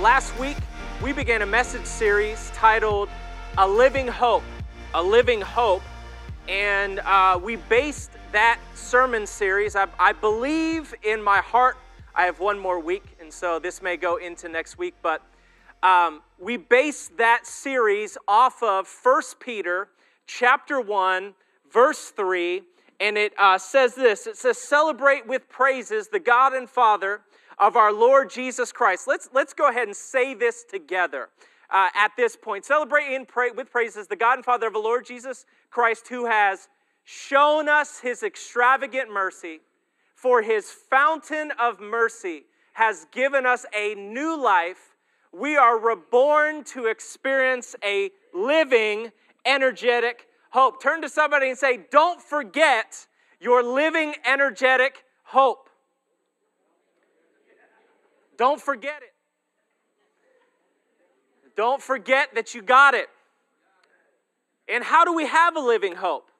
last week, we began a message series titled A Living Hope. A Living Hope. And uh, we based that sermon series, I, I believe in my heart, I have one more week, and so this may go into next week, but um, we based that series off of 1 Peter chapter 1, verse 3, and it uh, says this it says, Celebrate with praises the God and Father of our Lord Jesus Christ. Let's, let's go ahead and say this together. Uh, at this point, celebrate in pray, with praises the God and Father of the Lord Jesus Christ, who has shown us his extravagant mercy, for his fountain of mercy has given us a new life. We are reborn to experience a living, energetic hope. Turn to somebody and say, Don't forget your living, energetic hope. Don't forget it. Don't forget that you got it. And how do we have a living hope?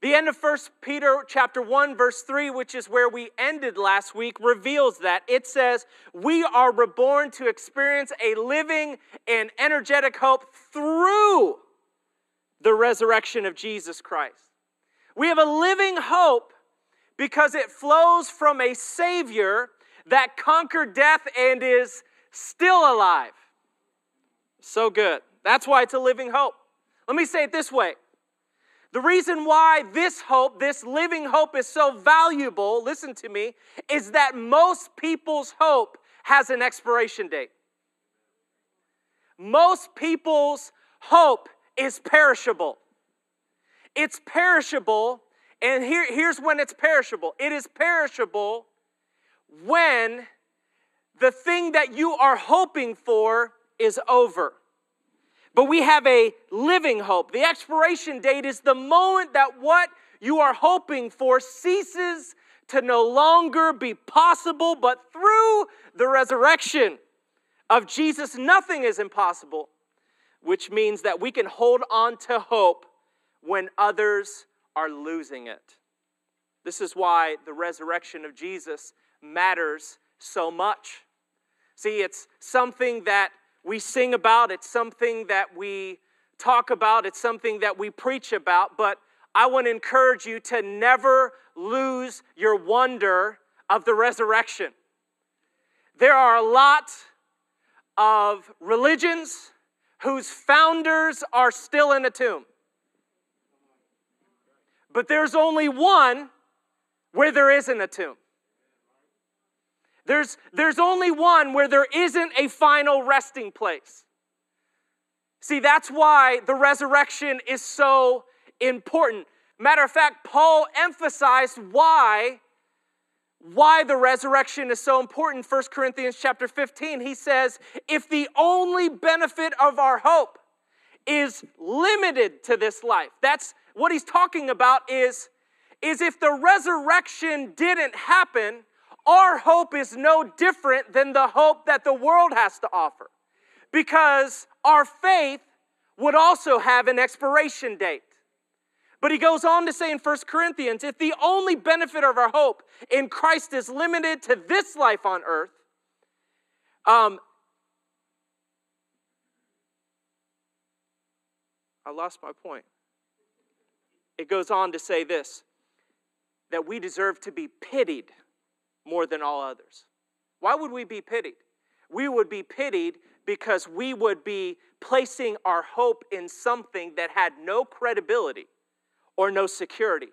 The end of 1 Peter chapter 1 verse 3 which is where we ended last week reveals that. It says, "We are reborn to experience a living and energetic hope through the resurrection of Jesus Christ." We have a living hope because it flows from a savior that conquered death and is still alive. So good. That's why it's a living hope. Let me say it this way the reason why this hope, this living hope, is so valuable, listen to me, is that most people's hope has an expiration date. Most people's hope is perishable. It's perishable, and here, here's when it's perishable it is perishable when the thing that you are hoping for is over. But we have a living hope. The expiration date is the moment that what you are hoping for ceases to no longer be possible, but through the resurrection of Jesus, nothing is impossible, which means that we can hold on to hope when others are losing it. This is why the resurrection of Jesus matters so much. See, it's something that we sing about, it's something that we talk about, it's something that we preach about, but I want to encourage you to never lose your wonder of the resurrection. There are a lot of religions whose founders are still in a tomb. But there's only one where there isn't a tomb. There's, there's only one where there isn't a final resting place. See, that's why the resurrection is so important. Matter of fact, Paul emphasized why why the resurrection is so important 1 corinthians chapter 15 he says if the only benefit of our hope is limited to this life that's what he's talking about is is if the resurrection didn't happen our hope is no different than the hope that the world has to offer because our faith would also have an expiration date. But he goes on to say in 1 Corinthians if the only benefit of our hope in Christ is limited to this life on earth, um, I lost my point. It goes on to say this that we deserve to be pitied more than all others. Why would we be pitied? We would be pitied because we would be placing our hope in something that had no credibility or no security.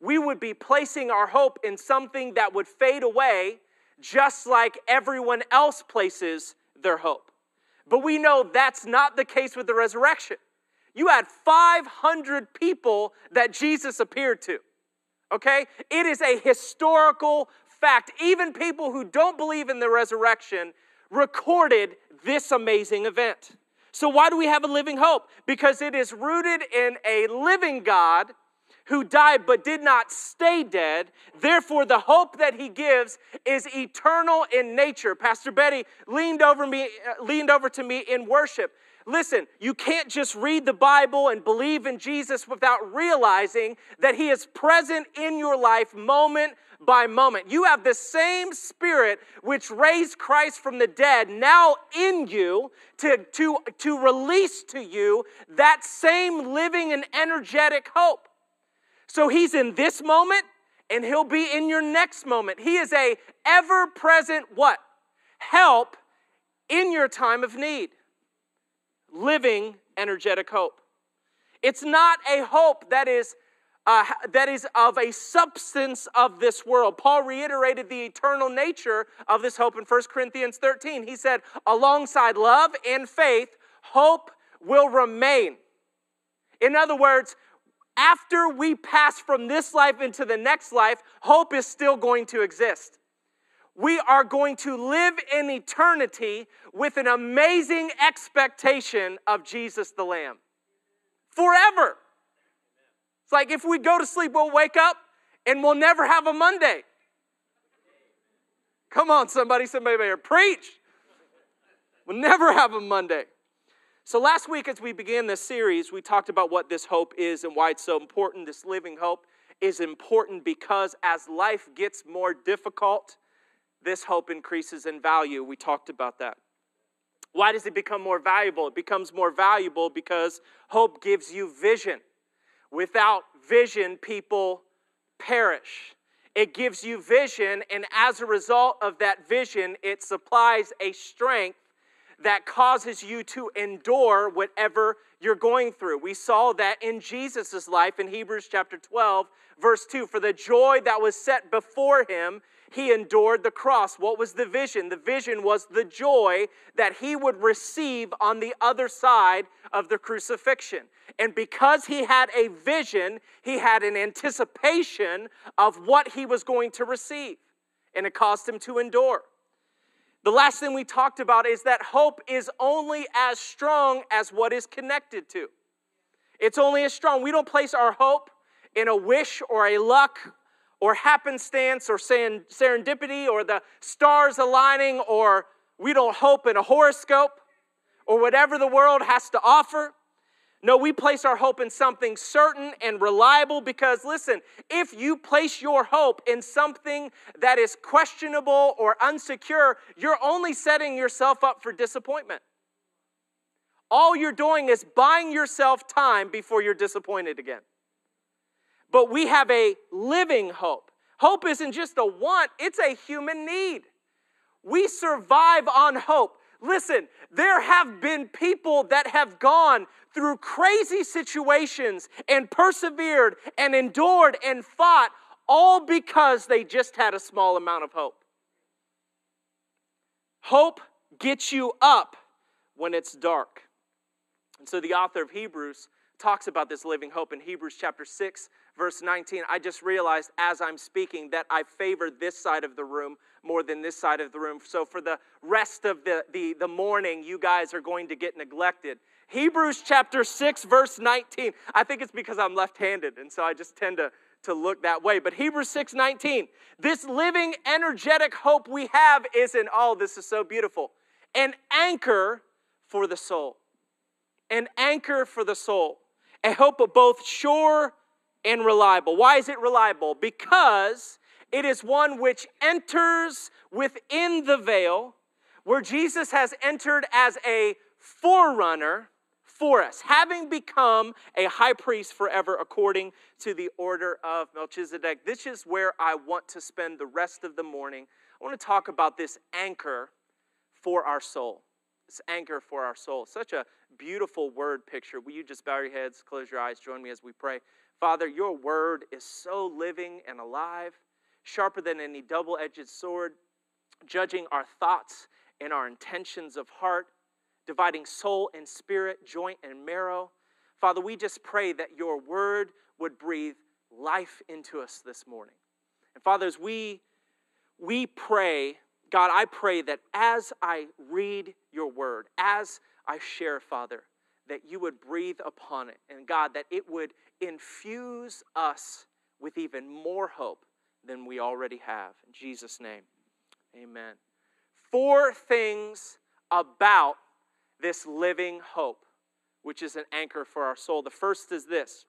We would be placing our hope in something that would fade away just like everyone else places their hope. But we know that's not the case with the resurrection. You had 500 people that Jesus appeared to. Okay? It is a historical fact, even people who don't believe in the resurrection recorded this amazing event. So, why do we have a living hope? Because it is rooted in a living God who died but did not stay dead. Therefore, the hope that he gives is eternal in nature. Pastor Betty leaned over me, uh, leaned over to me in worship. listen, you can't just read the Bible and believe in Jesus without realizing that He is present in your life moment by moment. You have the same Spirit which raised Christ from the dead now in you to, to, to release to you that same living and energetic hope. So He's in this moment and He'll be in your next moment. He is a ever present what? Help in your time of need. Living energetic hope. It's not a hope that is uh, that is of a substance of this world. Paul reiterated the eternal nature of this hope in 1 Corinthians 13. He said, alongside love and faith, hope will remain. In other words, after we pass from this life into the next life, hope is still going to exist. We are going to live in eternity with an amazing expectation of Jesus the Lamb forever. It's like if we go to sleep, we'll wake up and we'll never have a Monday. Come on, somebody, somebody better preach. We'll never have a Monday. So, last week, as we began this series, we talked about what this hope is and why it's so important. This living hope is important because as life gets more difficult, this hope increases in value. We talked about that. Why does it become more valuable? It becomes more valuable because hope gives you vision. Without vision, people perish. It gives you vision, and as a result of that vision, it supplies a strength that causes you to endure whatever you're going through. We saw that in Jesus' life in Hebrews chapter 12, verse 2. For the joy that was set before him, he endured the cross. What was the vision? The vision was the joy that he would receive on the other side of the crucifixion. And because he had a vision, he had an anticipation of what he was going to receive. And it caused him to endure. The last thing we talked about is that hope is only as strong as what is connected to. It's only as strong. We don't place our hope in a wish or a luck or happenstance or serendipity or the stars aligning or we don't hope in a horoscope or whatever the world has to offer. No, we place our hope in something certain and reliable because, listen, if you place your hope in something that is questionable or unsecure, you're only setting yourself up for disappointment. All you're doing is buying yourself time before you're disappointed again. But we have a living hope. Hope isn't just a want, it's a human need. We survive on hope. Listen, there have been people that have gone through crazy situations and persevered and endured and fought, all because they just had a small amount of hope. Hope gets you up when it's dark. And so the author of Hebrews talks about this living hope in Hebrews chapter 6, verse 19. I just realized as I'm speaking that I favor this side of the room more than this side of the room. So for the rest of the, the, the morning, you guys are going to get neglected. Hebrews chapter 6, verse 19. I think it's because I'm left handed, and so I just tend to, to look that way. But Hebrews 6, 19. This living, energetic hope we have is in, oh, this is so beautiful, an anchor for the soul. An anchor for the soul. A hope of both sure and reliable. Why is it reliable? Because it is one which enters within the veil, where Jesus has entered as a forerunner for us, having become a high priest forever according to the order of Melchizedek. This is where I want to spend the rest of the morning. I want to talk about this anchor for our soul. This anchor for our soul. Such a beautiful word picture. Will you just bow your heads, close your eyes, join me as we pray? Father, your word is so living and alive, sharper than any double edged sword, judging our thoughts and our intentions of heart dividing soul and spirit, joint and marrow. Father, we just pray that your word would breathe life into us this morning. And fathers, we, we pray, God, I pray that as I read your word, as I share, Father, that you would breathe upon it. And God, that it would infuse us with even more hope than we already have. In Jesus' name, amen. Four things about this living hope, which is an anchor for our soul. The first is this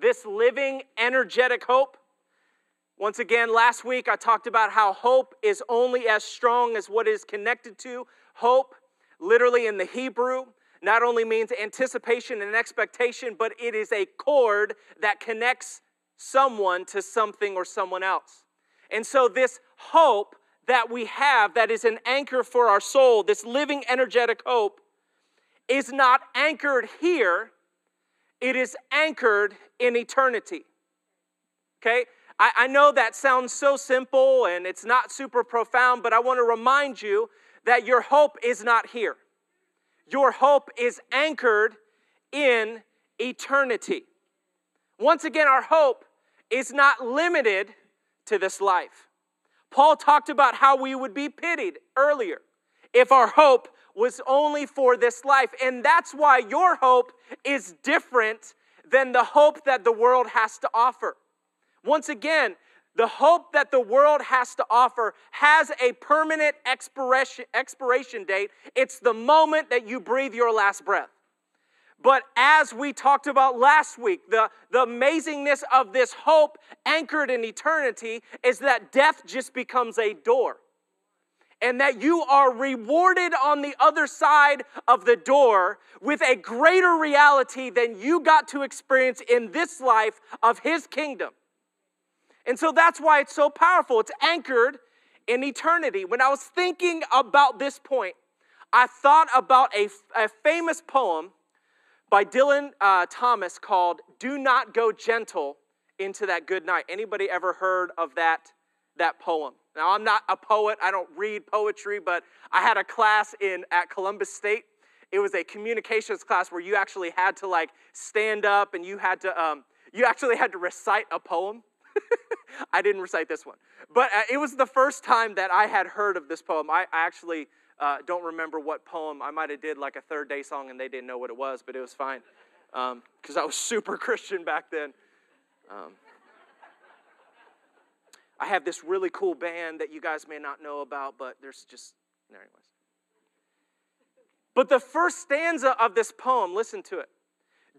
this living, energetic hope. Once again, last week I talked about how hope is only as strong as what is connected to. Hope, literally in the Hebrew, not only means anticipation and expectation, but it is a cord that connects someone to something or someone else. And so, this hope that we have, that is an anchor for our soul, this living, energetic hope, is not anchored here, it is anchored in eternity. Okay? I, I know that sounds so simple and it's not super profound, but I want to remind you that your hope is not here. Your hope is anchored in eternity. Once again, our hope is not limited to this life. Paul talked about how we would be pitied earlier if our hope was only for this life. And that's why your hope is different than the hope that the world has to offer. Once again, the hope that the world has to offer has a permanent expiration, expiration date. It's the moment that you breathe your last breath. But as we talked about last week, the, the amazingness of this hope anchored in eternity is that death just becomes a door. And that you are rewarded on the other side of the door with a greater reality than you got to experience in this life of His kingdom. And so that's why it's so powerful. It's anchored in eternity. When I was thinking about this point, I thought about a, a famous poem by Dylan uh, Thomas called "Do Not Go Gentle into That Good Night." Anybody ever heard of that that poem? Now I'm not a poet. I don't read poetry, but I had a class in at Columbus State. It was a communications class where you actually had to like stand up and you had to um, you actually had to recite a poem. I didn't recite this one. But uh, it was the first time that I had heard of this poem. I, actually uh, don't remember what poem. I might have did like a third day song and they didn't know what it was, but it was fine because um, I was super Christian back then. Um, I have this really cool band that you guys may not know about, but there's just, anyways. But the first stanza of this poem, listen to it.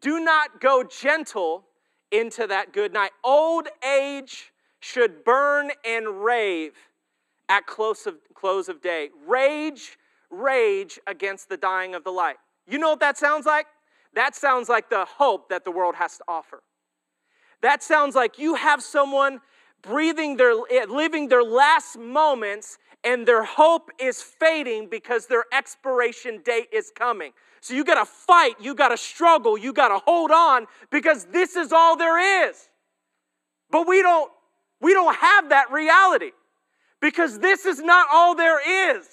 Do not go gentle into that good night. Old age should burn and rave at close of, close of day. Rage, rage against the dying of the light. You know what that sounds like? That sounds like the hope that the world has to offer. That sounds like you have someone breathing their eh, living their last moments and their hope is fading because their expiration date is coming. So you got to fight, you got to struggle, you got to hold on because this is all there is. But we don't we don't have that reality because this is not all there is.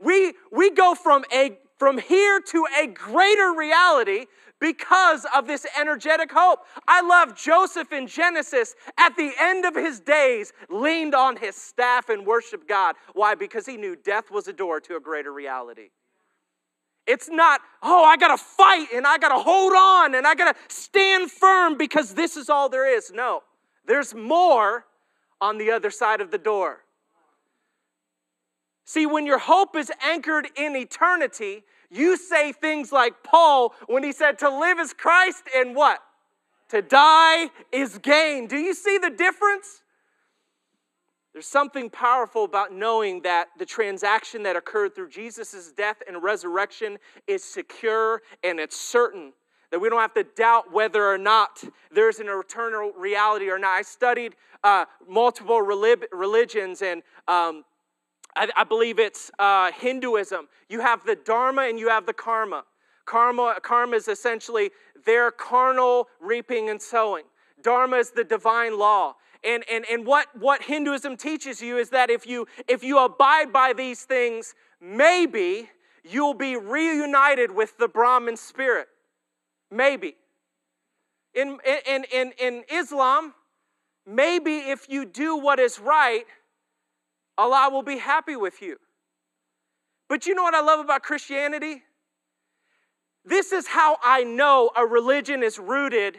We we go from a from here to a greater reality because of this energetic hope. I love Joseph in Genesis at the end of his days leaned on his staff and worshiped God. Why? Because he knew death was a door to a greater reality. It's not, oh, I gotta fight and I gotta hold on and I gotta stand firm because this is all there is. No, there's more on the other side of the door. See, when your hope is anchored in eternity, you say things like Paul when he said, To live is Christ and what? To die is gain. Do you see the difference? There's something powerful about knowing that the transaction that occurred through Jesus' death and resurrection is secure and it's certain. That we don't have to doubt whether or not there's an eternal reality or not. I studied uh, multiple religions, and um, I, I, believe it's uh, Hinduism. You have the Dharma and you have the Karma. Karma, karma is essentially their carnal reaping and sowing. Dharma is the divine law. And, and, and what, what Hinduism teaches you is that if you, if you abide by these things, maybe you'll be reunited with the Brahman spirit. Maybe. In, in, in, in Islam, maybe if you do what is right, Allah will be happy with you. But you know what I love about Christianity? This is how I know a religion is rooted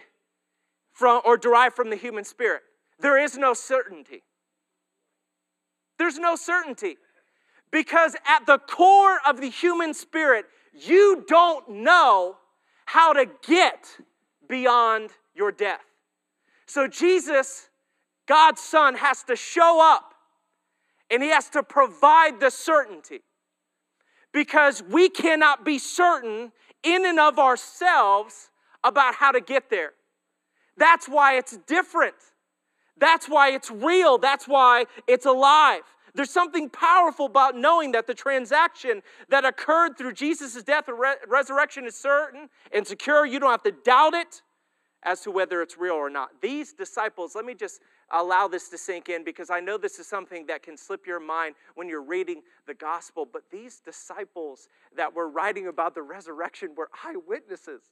from or derived from the human spirit. There is no certainty. There's no certainty. Because at the core of the human spirit, you don't know how to get beyond your death. So Jesus, God's Son, has to show up and he has to provide the certainty because we cannot be certain in and of ourselves about how to get there. That's why it's different. That's why it's real. That's why it's alive. There's something powerful about knowing that the transaction that occurred through Jesus' death and re- resurrection is certain and secure. You don't have to doubt it as to whether it's real or not. These disciples, let me just allow this to sink in because I know this is something that can slip your mind when you're reading the gospel. But these disciples that were writing about the resurrection were eyewitnesses.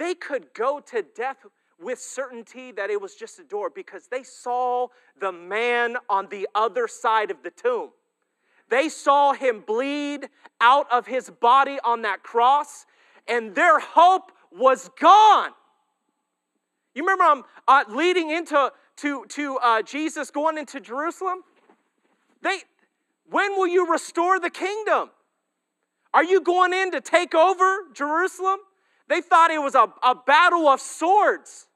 They could go to death with certainty that it was just a door because they saw the man on the other side of the tomb. They saw him bleed out of his body on that cross, and their hope was gone. You remember um, uh, leading into to, to uh, Jesus going into Jerusalem? They, when will you restore the kingdom? Are you going in to take over Jerusalem? They thought it was a, a battle of swords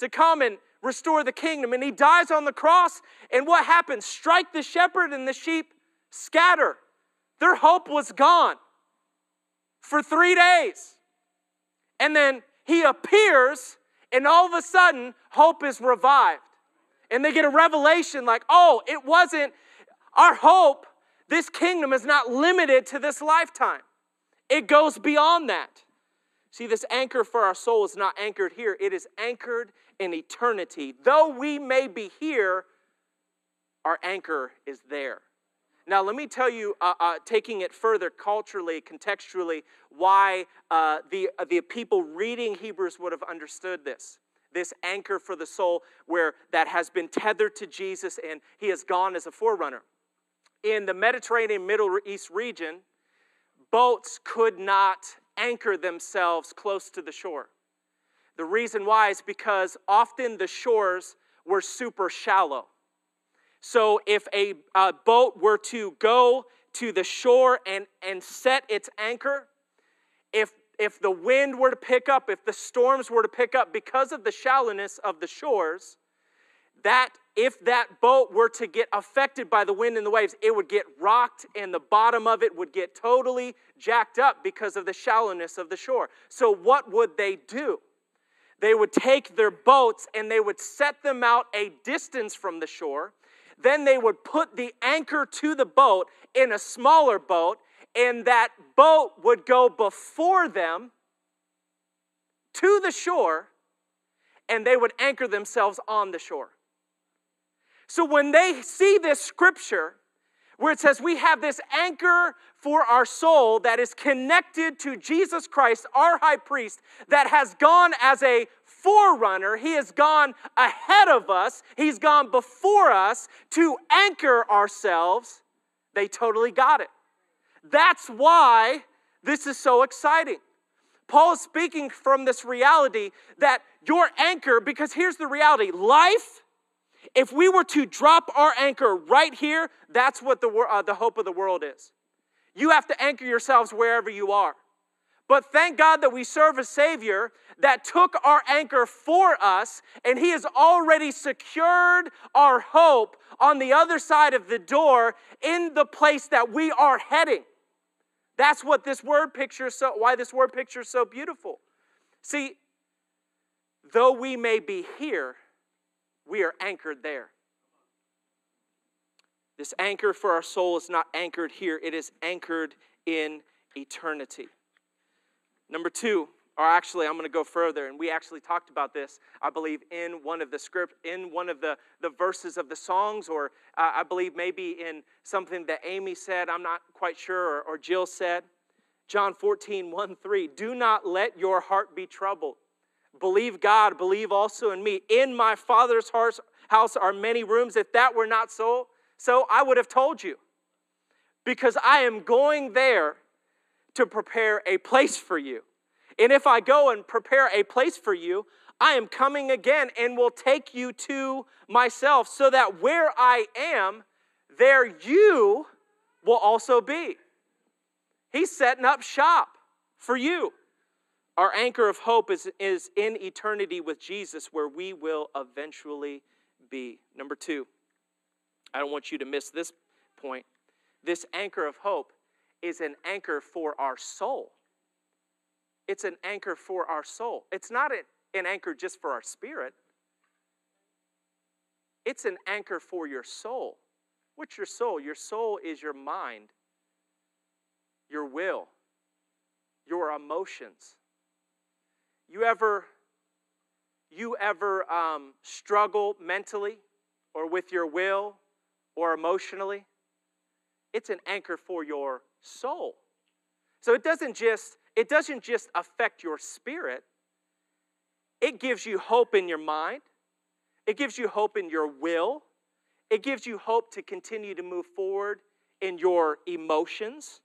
to come and restore the kingdom. And he dies on the cross. And what happens? Strike the shepherd, and the sheep scatter. Their hope was gone for three days. And then he appears, and all of a sudden, hope is revived. And they get a revelation like, oh, it wasn't our hope. This kingdom is not limited to this lifetime, it goes beyond that. See, this anchor for our soul is not anchored here, it is anchored in eternity. Though we may be here, our anchor is there. Now, let me tell you, uh, uh, taking it further culturally, contextually, why uh, the, uh, the people reading Hebrews would have understood this. This anchor for the soul, where that has been tethered to Jesus and he has gone as a forerunner. In the Mediterranean Middle East region, boats could not anchor themselves close to the shore. The reason why is because often the shores were super shallow. So if a, a boat were to go to the shore and, and set its anchor, if, if the wind were to pick up, if the storms were to pick up because of the shallowness of the shores, that if that boat were to get affected by the wind and the waves, it would get rocked and the bottom of it would get totally jacked up because of the shallowness of the shore. So, what would they do? They would take their boats and they would set them out a distance from the shore. Then they would put the anchor to the boat in a smaller boat, and that boat would go before them to the shore, and they would anchor themselves on the shore. So when they see this scripture, where it says we have this anchor for our soul that is connected to Jesus Christ, our high priest, that has gone as a forerunner. He has gone ahead of us, He's gone before us to anchor ourselves. They totally got it. That's why this is so exciting. Paul is speaking from this reality that your anchor, because here's the reality life if we were to drop our anchor right here, that's what the, uh, the hope of the world is. You have to anchor yourselves wherever you are. But thank God that we serve a Savior that took our anchor for us, and He has already secured our hope on the other side of the door in the place that we are heading. That's what this word picture so why this word picture is so beautiful. See, though we may be here, we are anchored there. This anchor for our soul is not anchored here, it is anchored in eternity. Number two, or actually, I'm going to go further, and we actually talked about this, I believe, in one of the script, in one of the, the verses of the songs, or uh, I believe maybe in something that Amy said, I'm not quite sure, or, or Jill said. John 14, 1 3. Do not let your heart be troubled. Believe God, believe also in me. In my Father's house are many rooms. If that were not so, so I would have told you. Because I am going there to prepare a place for you. And if I go and prepare a place for you, I am coming again and will take you to myself so that where I am, there you will also be. He's setting up shop for you. Our anchor of hope is, is in eternity with Jesus, where we will eventually be. Number two, I don't want you to miss this point. This anchor of hope is an anchor for our soul. It's an anchor for our soul. It's not an anchor just for our spirit, it's an anchor for your soul. What's your soul? Your soul is your mind, your will, your emotions. You ever, you ever um, struggle mentally or with your will or emotionally? It's an anchor for your soul. So it doesn't just it doesn't just affect your spirit. It gives you hope in your mind. It gives you hope in your will. It gives you hope to continue to move forward in your emotions.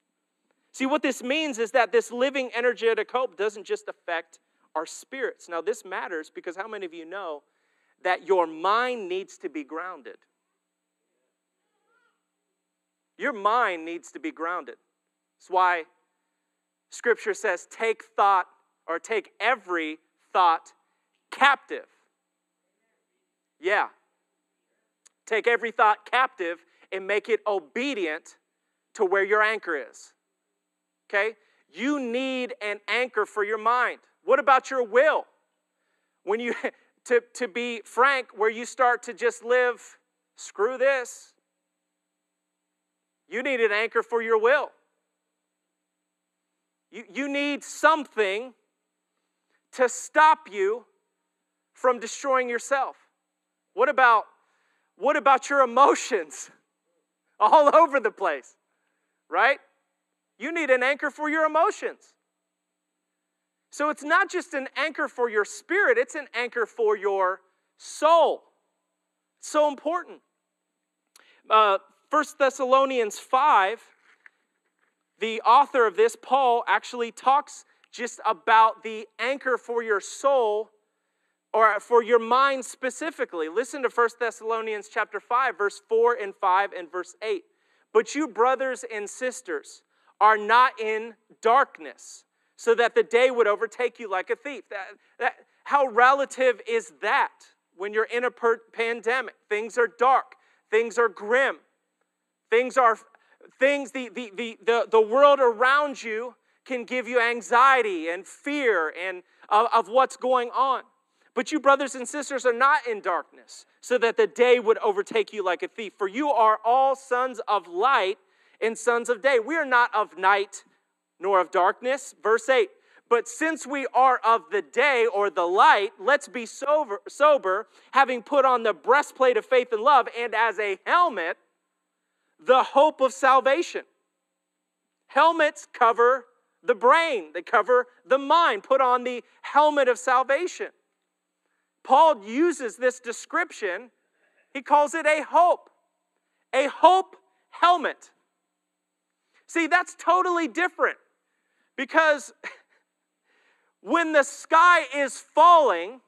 See, what this means is that this living, energetic hope doesn't just affect our spirits. Now, this matters because how many of you know that your mind needs to be grounded? Your mind needs to be grounded. That's why Scripture says, take thought or take every thought captive. Yeah. Take every thought captive and make it obedient to where your anchor is. Okay? You need an anchor for your mind. What about your will? When you, to, to be frank, where you start to just live, screw this, you need an anchor for your will. You, you need something to stop you from destroying yourself. What about what about your emotions? All over the place, right? You need an anchor for your emotions. So it's not just an anchor for your spirit, it's an anchor for your soul. It's so important. Uh, 1 Thessalonians 5, the author of this, Paul, actually talks just about the anchor for your soul or for your mind specifically. Listen to 1 Thessalonians chapter 5 verse 4 and 5 and verse 8. But you brothers and sisters are not in darkness so that the day would overtake you like a thief. That, that, how relative is that when you're in a per- pandemic? Things are dark, things are grim, things are things the, the, the, the, the world around you can give you anxiety and fear and of, of what's going on. But you, brothers and sisters, are not in darkness, so that the day would overtake you like a thief. For you are all sons of light and sons of day. We are not of night nor of darkness. Verse 8. But since we are of the day or the light, let's be sober, sober, having put on the breastplate of faith and love, and as a helmet, the hope of salvation. Helmets cover the brain, they cover the mind. Put on the helmet of salvation. Paul uses this description, he calls it a hope, a hope helmet. See, that's totally different because when the sky is falling,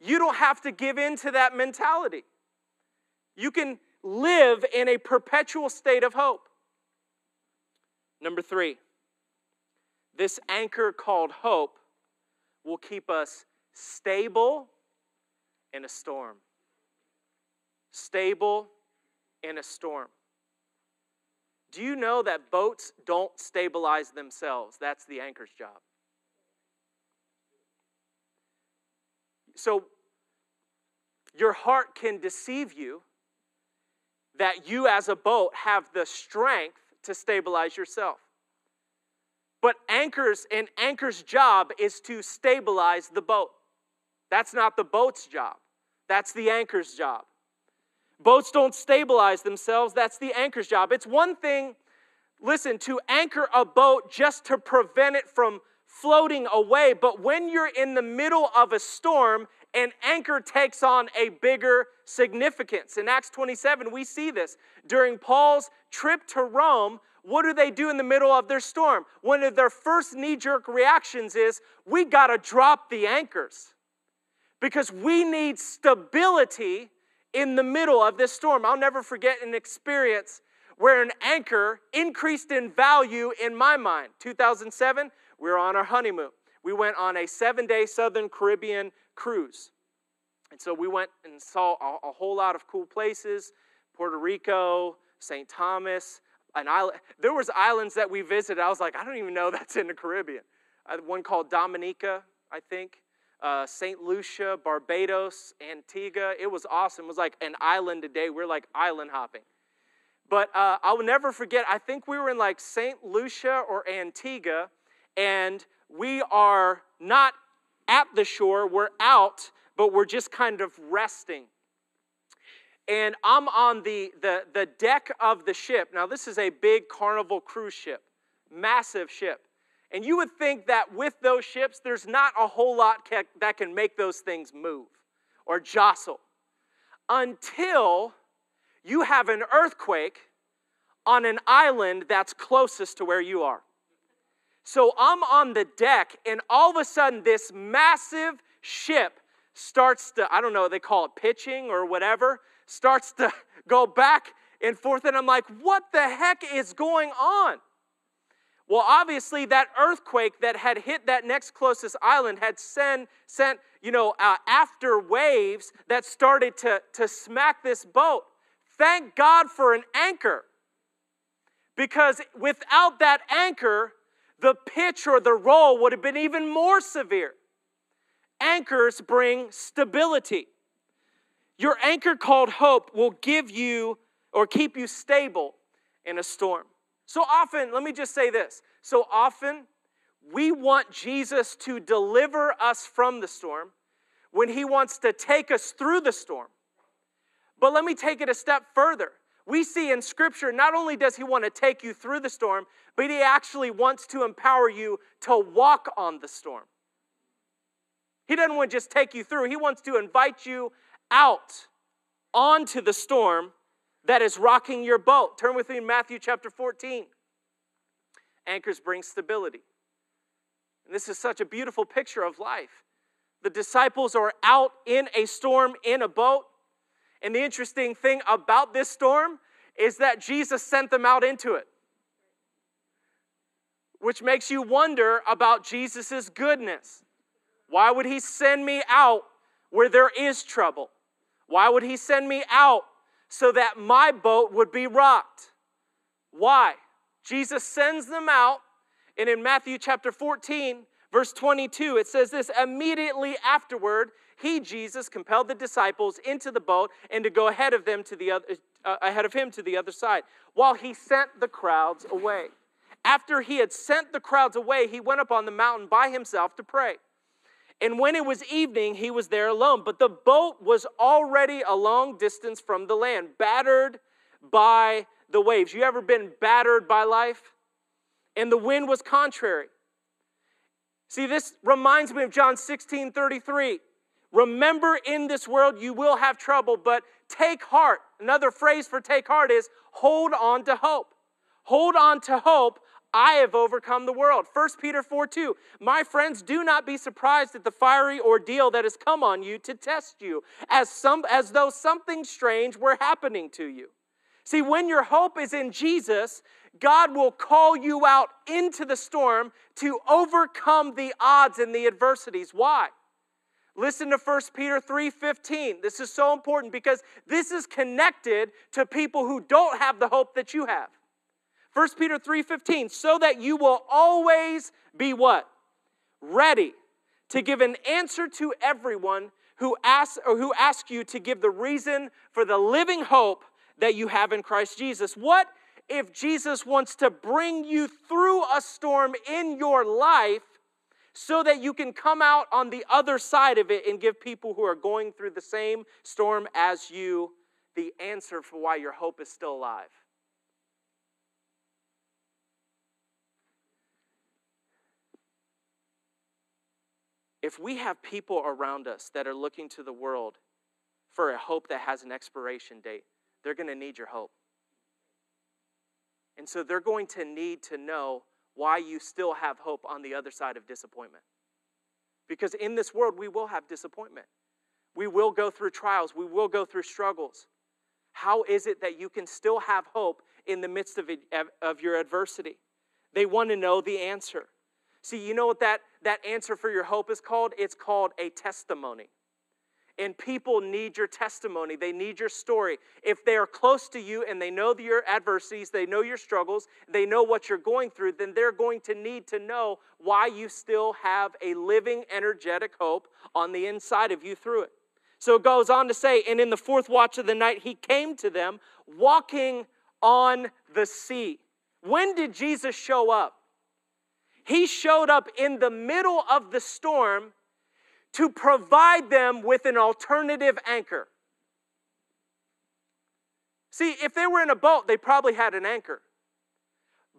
you don't have to give in to that mentality. You can live in a perpetual state of hope. Number three, this anchor called hope will keep us stable in a storm. Stable in a storm. Do you know that boats don't stabilize themselves? That's the anchor's job. So, your heart can deceive you that you, as a boat, have the strength to stabilize yourself. But anchors, an anchor's job is to stabilize the boat. That's not the boat's job, that's the anchor's job. Boats don't stabilize themselves, that's the anchor's job. It's one thing, listen, to anchor a boat just to prevent it from floating away, but when you're in the middle of a storm, an anchor takes on a bigger significance. In Acts 27, we see this. During Paul's trip to Rome, what do they do in the middle of their storm? One of their first knee jerk reactions is, We got to drop the anchors because we need stability in the middle of this storm. I'll never forget an experience where an anchor increased in value in my mind. 2007, we were on our honeymoon. We went on a seven day Southern Caribbean cruise. And so we went and saw a, a whole lot of cool places Puerto Rico, St. Thomas, an island. There was islands that we visited. I was like, I don't even know that's in the Caribbean. One called Dominica, I think. Uh, St. Lucia, Barbados, Antigua. It was awesome. It was like an island a day. We're like island hopping. But uh, I will never forget, I think we were in like St. Lucia or Antigua, and we are not at the shore, we're out, but we're just kind of resting and I'm on the, the, the deck of the ship. Now, this is a big carnival cruise ship, massive ship. And you would think that with those ships, there's not a whole lot that can make those things move or jostle until you have an earthquake on an island that's closest to where you are. So I'm on the deck, and all of a sudden, this massive ship starts to, I don't know, they call it pitching or whatever, starts to go back and forth. And I'm like, what the heck is going on? Well, obviously, that earthquake that had hit that next closest island had sent, sent you know, uh, after waves that started to, to smack this boat. Thank God for an anchor. Because without that anchor, the pitch or the roll would have been even more severe. Anchors bring stability. Your anchor called hope will give you or keep you stable in a storm. So often, let me just say this. So often, we want Jesus to deliver us from the storm when he wants to take us through the storm. But let me take it a step further. We see in Scripture, not only does he want to take you through the storm, but he actually wants to empower you to walk on the storm. He doesn't want to just take you through, he wants to invite you out onto the storm that is rocking your boat. Turn with me in Matthew chapter 14. Anchors bring stability. And this is such a beautiful picture of life. The disciples are out in a storm in a boat. And the interesting thing about this storm is that Jesus sent them out into it, which makes you wonder about Jesus' goodness. Why would he send me out where there is trouble? Why would he send me out so that my boat would be rocked? Why? Jesus sends them out, and in Matthew chapter 14, verse 22, it says this immediately afterward, he, Jesus, compelled the disciples into the boat and to go ahead of them to the other, uh, ahead of him to the other side, while he sent the crowds away. After he had sent the crowds away, he went up on the mountain by himself to pray. And when it was evening, he was there alone. But the boat was already a long distance from the land, battered by the waves. You ever been battered by life? And the wind was contrary. See, this reminds me of John 16 33. Remember, in this world you will have trouble, but take heart. Another phrase for take heart is hold on to hope. Hold on to hope I have overcome the world. 1 Peter 4 2. My friends, do not be surprised at the fiery ordeal that has come on you to test you, as, some, as though something strange were happening to you. See, when your hope is in Jesus, God will call you out into the storm to overcome the odds and the adversities. Why? Listen to 1 Peter 3:15. This is so important because this is connected to people who don't have the hope that you have. 1 Peter 3:15, so that you will always be what? Ready to give an answer to everyone who asks or who asks you to give the reason for the living hope that you have in Christ Jesus. What if Jesus wants to bring you through a storm in your life so that you can come out on the other side of it and give people who are going through the same storm as you the answer for why your hope is still alive? If we have people around us that are looking to the world for a hope that has an expiration date, they're going to need your hope. And so they're going to need to know why you still have hope on the other side of disappointment. Because in this world, we will have disappointment. We will go through trials, we will go through struggles. How is it that you can still have hope in the midst of, it, of your adversity. They want to know the answer. See, you know what that, that answer for your hope is called? It's called a testimony. And people need your testimony. They need your story. If they are close to you and they know your adversities, they know your struggles, they know what you're going through, then they're going to need to know why you still have a living, energetic hope on the inside of you through it. So it goes on to say, and in the fourth watch of the night, he came to them walking on the sea. When did Jesus show up? He showed up in the middle of the storm to provide them with an alternative anchor. See, if they were in a boat, they probably had an anchor.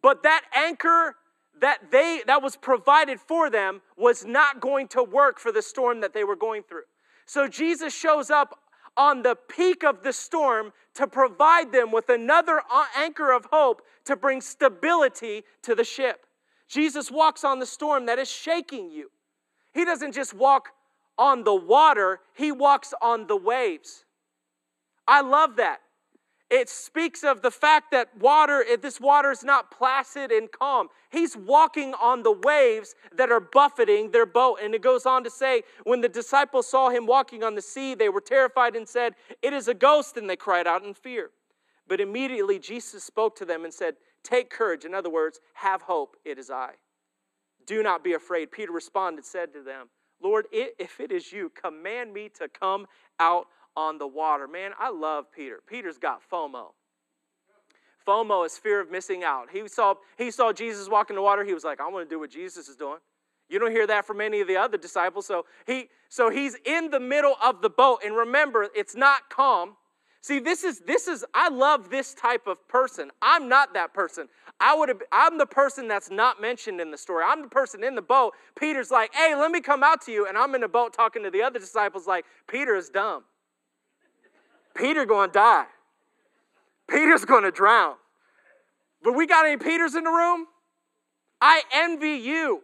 But that anchor that they that was provided for them was not going to work for the storm that they were going through. So Jesus shows up on the peak of the storm to provide them with another anchor of hope to bring stability to the ship. Jesus walks on the storm that is shaking you. He doesn't just walk on the water, he walks on the waves. I love that. It speaks of the fact that water, eh, this water is not placid and calm. He's walking on the waves that are buffeting their boat. And it goes on to say, when the disciples saw him walking on the sea, they were terrified and said, It is a ghost, and they cried out in fear. But immediately Jesus spoke to them and said, Take courage. In other words, have hope, it is I. Do not be afraid. Peter responded, said to them, Lord, if it is you, command me to come out on the water. Man, I love Peter. Peter's got FOMO. FOMO is fear of missing out. He saw, he saw Jesus walk in the water. He was like, I want to do what Jesus is doing. You don't hear that from any of the other disciples. So he so he's in the middle of the boat. And remember, it's not calm. See, this is this is I love this type of person. I'm not that person. I would have I'm the person that's not mentioned in the story. I'm the person in the boat. Peter's like, "Hey, let me come out to you." And I'm in the boat talking to the other disciples like, "Peter is dumb. Peter going to die. Peter's going to drown." But we got any Peters in the room? I envy you.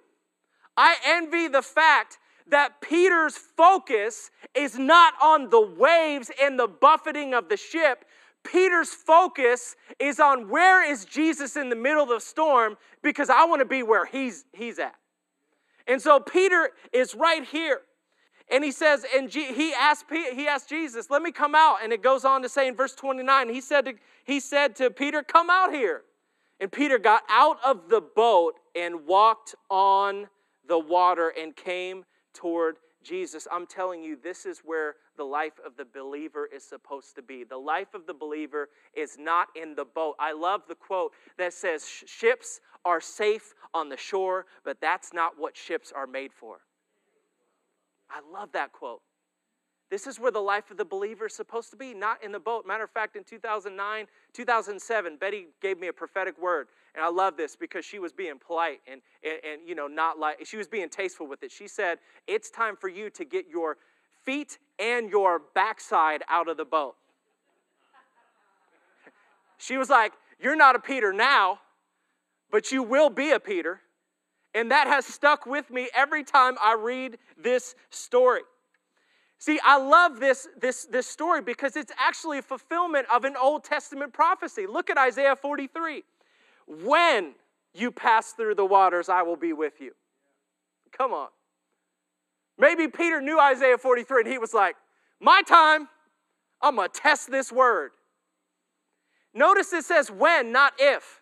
I envy the fact that Peter's focus is not on the waves and the buffeting of the ship. Peter's focus is on where is Jesus in the middle of the storm because I want to be where he's, he's at. And so Peter is right here. And he says, and G, he asked he asked Jesus, "Let me come out." And it goes on to say in verse 29, he said to, he said to Peter, "Come out here." And Peter got out of the boat and walked on the water and came toward Jesus. I'm telling you, this is where the life of the believer is supposed to be. The life of the believer is not in the boat. I love the quote that says, Ships are safe on the shore, but that's not what ships are made for. I love that quote. This is where the life of the believer is supposed to be, not in the boat. Matter of fact, in 2009, 2007, Betty gave me a prophetic word. And I love this because she was being polite and, and, and, you know, not like, she was being tasteful with it. She said, It's time for you to get your feet and your backside out of the boat. she was like, You're not a Peter now, but you will be a Peter. And that has stuck with me every time I read this story. See, I love this, this, this story because it's actually a fulfillment of an Old Testament prophecy. Look at Isaiah 43. When you pass through the waters, I will be with you. Come on. Maybe Peter knew Isaiah 43 and he was like, My time, I'm going to test this word. Notice it says when, not if.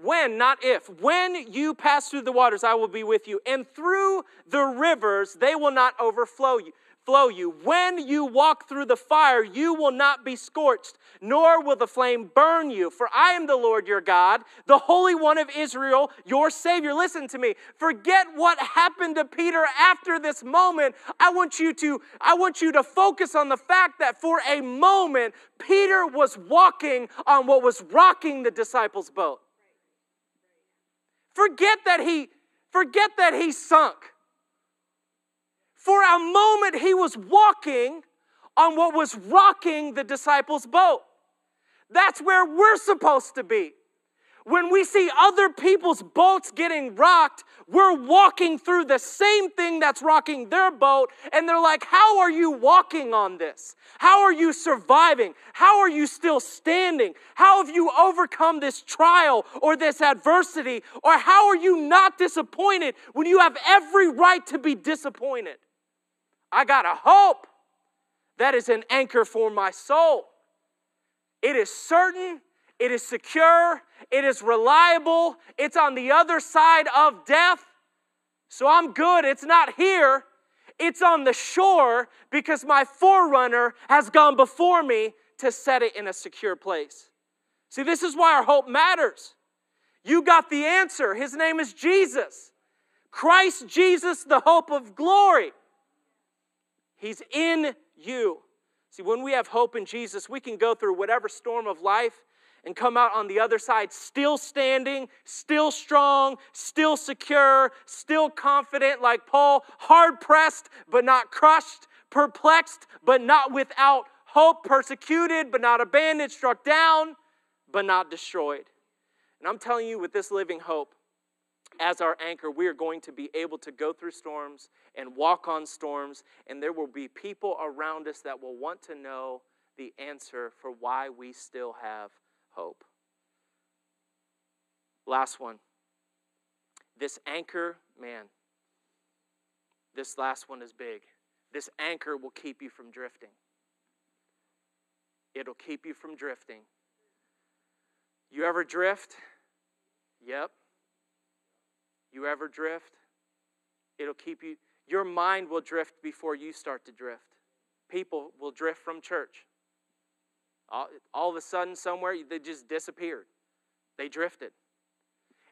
When, not if. When you pass through the waters, I will be with you. And through the rivers, they will not overflow you. Flow you. When you walk through the fire, you will not be scorched, nor will the flame burn you. For I am the Lord your God, the Holy One of Israel, your Savior. Listen to me. Forget what happened to Peter after this moment. I want you to, I want you to focus on the fact that for a moment, Peter was walking on what was rocking the disciples' boat. Forget that he, forget that he sunk. For a moment, he was walking on what was rocking the disciples' boat. That's where we're supposed to be. when we see other people's boats getting rocked, we're walking through the same thing that's rocking their boat, and they're like, How are you walking on this? How are you surviving? How are you still standing? How have you overcome this trial or this adversity? Or how are you not disappointed when you have every right to be disappointed? I got a hope that is an anchor for my soul. It is certain, it is secure, it is reliable, it's on the other side of death. So I'm good. It's not here, it's on the shore because my forerunner has gone before me to set it in a secure place. See, this is why our hope matters. You got the answer. His name is Jesus. Christ Jesus, the hope of glory. He's in you. See, when we have hope in Jesus, we can go through whatever storm of life and come out on the other side still standing, still strong, still secure, still confident, like Paul, hard pressed but not crushed, perplexed but not without hope, persecuted but not abandoned, struck down but not destroyed. And I'm telling you, with this living hope, as our anchor, we are going to be able to go through storms and walk on storms, and there will be people around us that will want to know the answer for why we still have hope. Last one. This anchor, man, this last one is big. This anchor will keep you from drifting. It'll keep you from drifting. You ever drift? Yep. You ever drift? It'll keep you, your mind will drift before you start to drift. People will drift from church. All, all of a sudden, somewhere, they just disappeared. They drifted.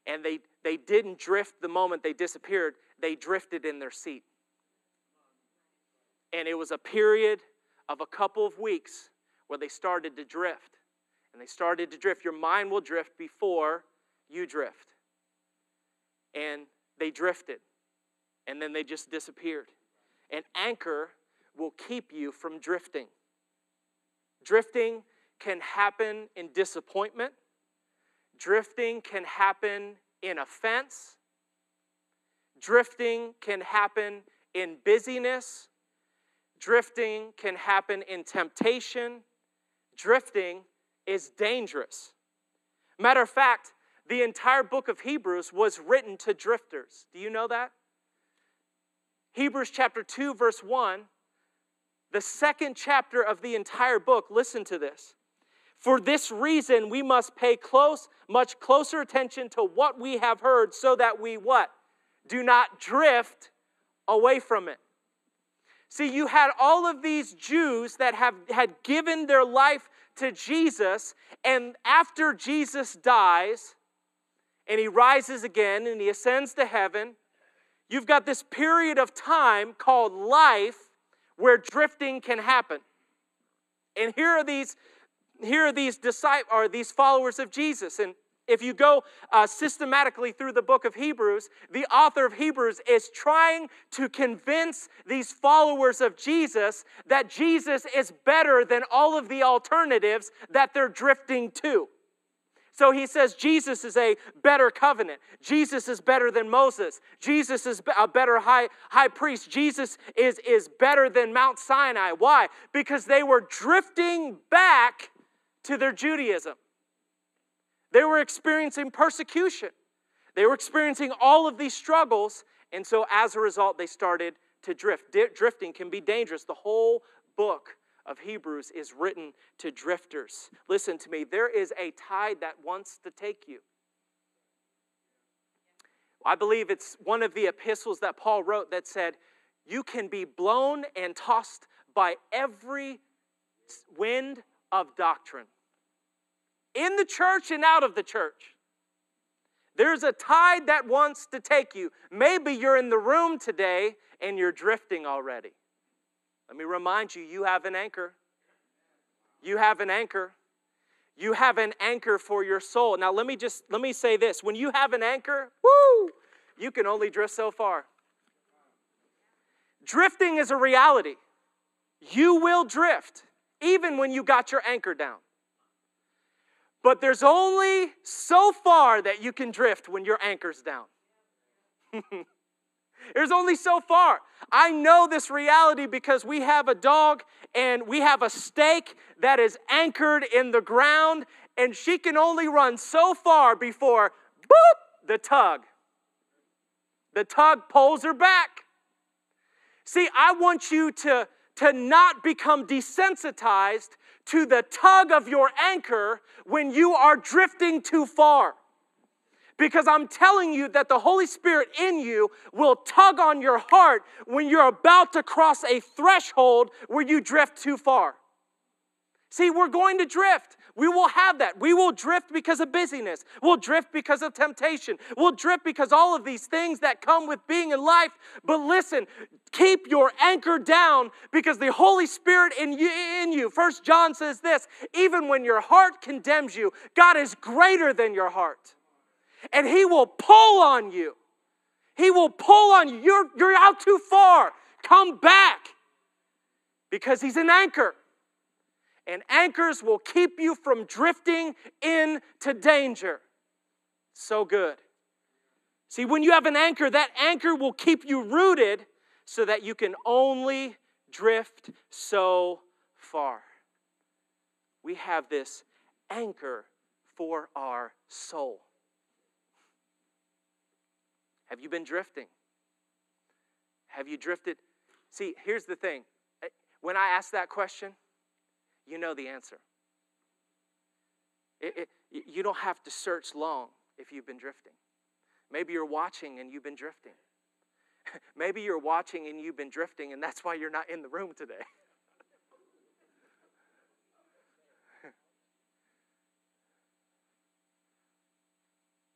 And they, they didn't drift the moment they disappeared, they drifted in their seat. And it was a period of a couple of weeks where they started to drift. And they started to drift. Your mind will drift before you drift. And they drifted. And then they just disappeared. An anchor will keep you from drifting. Drifting can happen in disappointment, drifting can happen in offense, drifting can happen in busyness, drifting can happen in temptation. Drifting is dangerous. Matter of fact, the entire book of Hebrews was written to drifters. Do you know that? Hebrews chapter 2, verse 1 the second chapter of the entire book, listen to this. For this reason, we must pay close, much closer attention to what we have heard so that we what? Do not drift away from it. See, you had all of these Jews that have had given their life to Jesus, and after Jesus dies and he rises again and he ascends to heaven, you've got this period of time called life where drifting can happen. And here are these, here are these disciples, or these followers of Jesus. And if you go uh, systematically through the book of Hebrews, the author of Hebrews is trying to convince these followers of Jesus that Jesus is better than all of the alternatives that they're drifting to. So he says Jesus is a better covenant. Jesus is better than Moses. Jesus is a better high, high priest. Jesus is, is better than Mount Sinai. Why? Because they were drifting back to their Judaism. They were experiencing persecution. They were experiencing all of these struggles. And so as a result, they started to drift. drifting can be dangerous. The whole book of Hebrews is written to drifters. Listen to me, there is a tide that wants to take you. I believe it's one of the epistles that Paul wrote that said, You can be blown and tossed by every wind of doctrine, in the church and out of the church. There's a tide that wants to take you. Maybe you're in the room today and you're drifting already. Let me remind you you have an anchor. You have an anchor. You have an anchor for your soul. Now let me just let me say this. When you have an anchor, woo, you can only drift so far. Drifting is a reality. You will drift even when you got your anchor down. But there's only so far that you can drift when your anchor's down. There's only so far. I know this reality because we have a dog and we have a stake that is anchored in the ground, and she can only run so far before, boop, the tug. The tug pulls her back. See, I want you to, to not become desensitized to the tug of your anchor when you are drifting too far. Because I'm telling you that the Holy Spirit in you will tug on your heart when you're about to cross a threshold where you drift too far. See, we're going to drift. We will have that. We will drift because of busyness. We'll drift because of temptation. We'll drift because all of these things that come with being in life. But listen, keep your anchor down because the Holy Spirit in you, in you. First John says this, even when your heart condemns you, God is greater than your heart and He will pull on you. He will pull on you. You're, you're out too far. Come back because He's an anchor. And anchors will keep you from drifting into danger. So good. See, when you have an anchor, that anchor will keep you rooted so that you can only drift so far. We have this anchor for our soul. Have you been drifting? Have you drifted? See, here's the thing. Eh, when I ask that question, you know the answer. It, it, you don't have to search long if you've been drifting. Maybe you're watching and you've been drifting. Maybe you're watching and you've been drifting, and that's why you're not in the room today.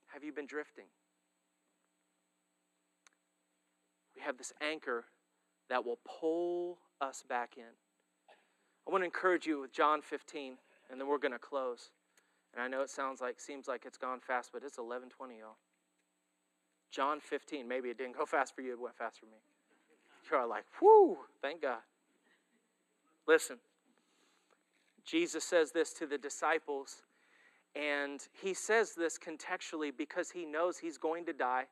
have you been drifting? We have this anchor that will pull us back in. I want to encourage you with John 15, and then we're going to close. And I know it sounds like, seems like it's gone fast, but it's 11:20, y'all. John 15. Maybe it didn't go fast for you; it went fast for me. You're like, "Whoo! Thank God." Listen. Jesus says this to the disciples, and he says this contextually because he knows he's going to die.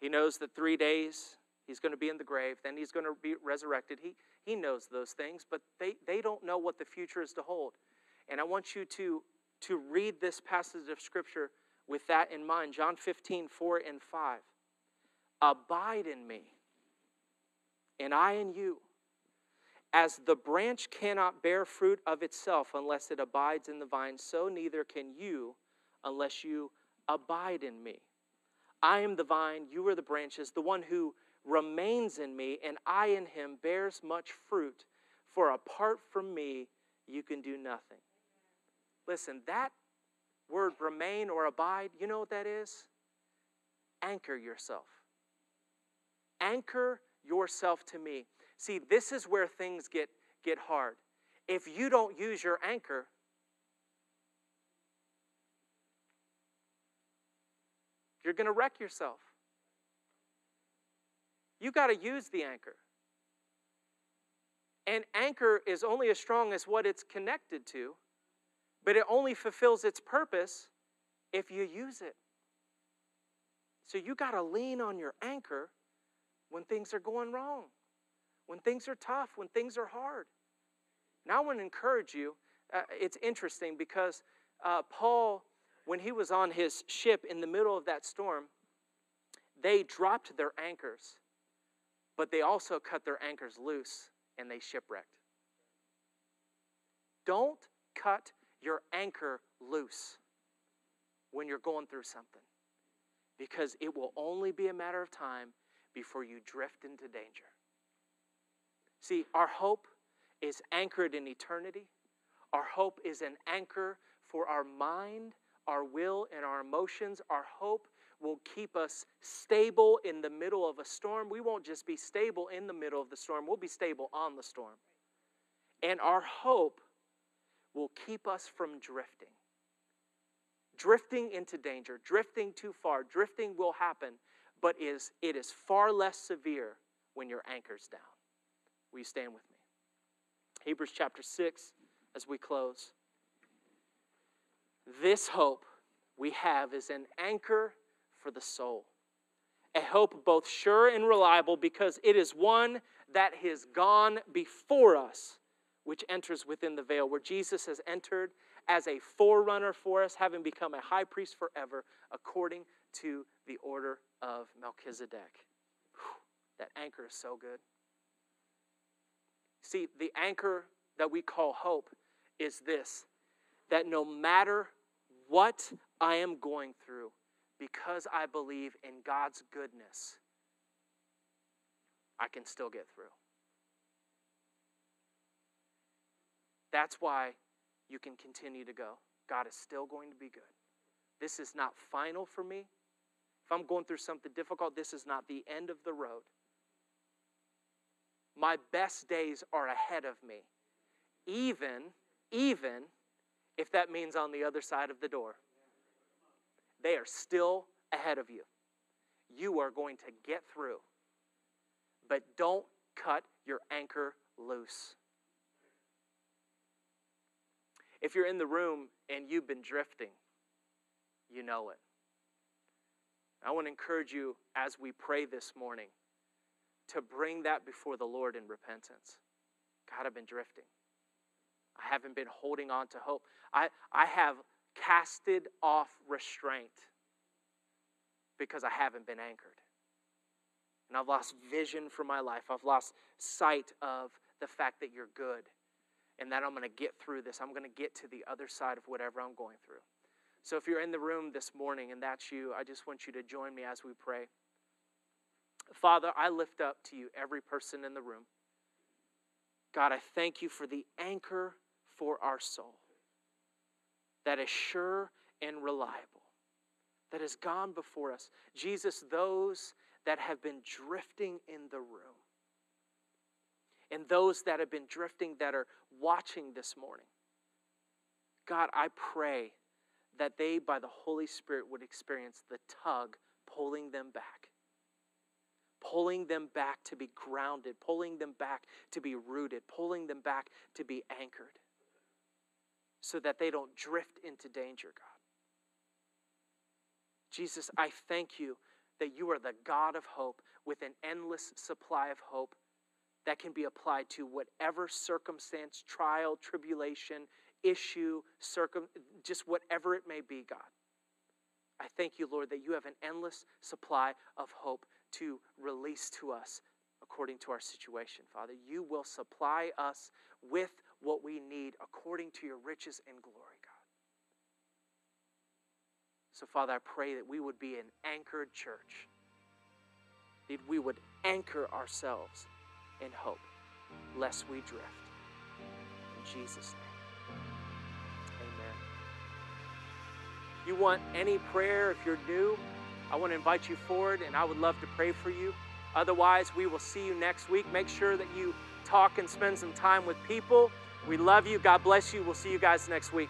He knows that three days he's going to be in the grave, then he's going to be resurrected. He, he knows those things, but they, they don't know what the future is to hold. And I want you to, to read this passage of Scripture with that in mind. John 15, 4 and 5. Abide in me, and I in you. As the branch cannot bear fruit of itself unless it abides in the vine, so neither can you unless you abide in me. I am the vine, you are the branches. The one who remains in me and I in him bears much fruit, for apart from me, you can do nothing. Listen, that word remain or abide, you know what that is? Anchor yourself. Anchor yourself to me. See, this is where things get, get hard. If you don't use your anchor, You're going to wreck yourself. You got to use the anchor. And anchor is only as strong as what it's connected to, but it only fulfills its purpose if you use it. So you got to lean on your anchor when things are going wrong, when things are tough, when things are hard. Now, I want to encourage you. Uh, it's interesting because uh, Paul when he was on his ship in the middle of that storm, they dropped their anchors, but they also cut their anchors loose and they shipwrecked. Don't cut your anchor loose when you're going through something because it will only be a matter of time before you drift into danger. See, our hope is anchored in eternity. Our hope is an anchor for our mind our will and our emotions, our hope will keep us stable in the middle of a storm. We won't just be stable in the middle of the storm, we'll be stable on the storm. And our hope will keep us from drifting. Drifting into danger, drifting too far, drifting will happen, but is it is far less severe when your anchor's down. Will you stand with me? Hebrews chapter 6 as we close. This hope we have is an anchor for the soul. A hope both sure and reliable because it is one that has gone before us, which enters within the veil, where Jesus has entered as a forerunner for us, having become a high priest forever, according to the order of Melchizedek. Whew, that anchor is so good. See, the anchor that we call hope is this that no matter what I am going through, because I believe in God's goodness, I can still get through. That's why you can continue to go. God is still going to be good. This is not final for me. If I'm going through something difficult, this is not the end of the road. My best days are ahead of me, even, even if that means on the other side of the door. They are still ahead of you. You are going to get through, but don't cut your anchor loose. If you're in the room and you've been drifting, you know it. I want to encourage you as we pray this morning to bring that before the Lord in repentance. God, I've been drifting. I haven't been holding on to hope. I, I have casted off restraint because I haven't been anchored. And I've lost vision for my life. I've lost sight of the fact that you're good and that I'm going to get through this. I'm going to get to the other side of whatever I'm going through. So if you're in the room this morning and that's you, I just want you to join me as we pray. Father, I lift up to you every person in the room. God, I thank you for the anchor for our soul that is sure and reliable, that has gone before us. Jesus, those that have been drifting in the room, and those that have been drifting that are watching this morning, God, I pray that they, by the Holy Spirit, would experience the tug pulling them back pulling them back to be grounded, pulling them back to be rooted, pulling them back to be anchored so that they don't drift into danger, God. Jesus, I thank you that you are the God of hope with an endless supply of hope that can be applied to whatever circumstance, trial, tribulation, issue, circum, just whatever it may be, God. I thank you, Lord, that you have an endless supply of hope to release to us according to our situation, Father. You will supply us with what we need according to your riches and glory, God. So, Father, I pray that we would be an anchored church, that we would anchor ourselves in hope, lest we drift. In Jesus' name, amen. If you want any prayer, if you're new, I want to invite you forward and I would love to pray for you. Otherwise, we will see you next week. Make sure that you talk and spend some time with people. We love you. God bless you. We'll see you guys next week.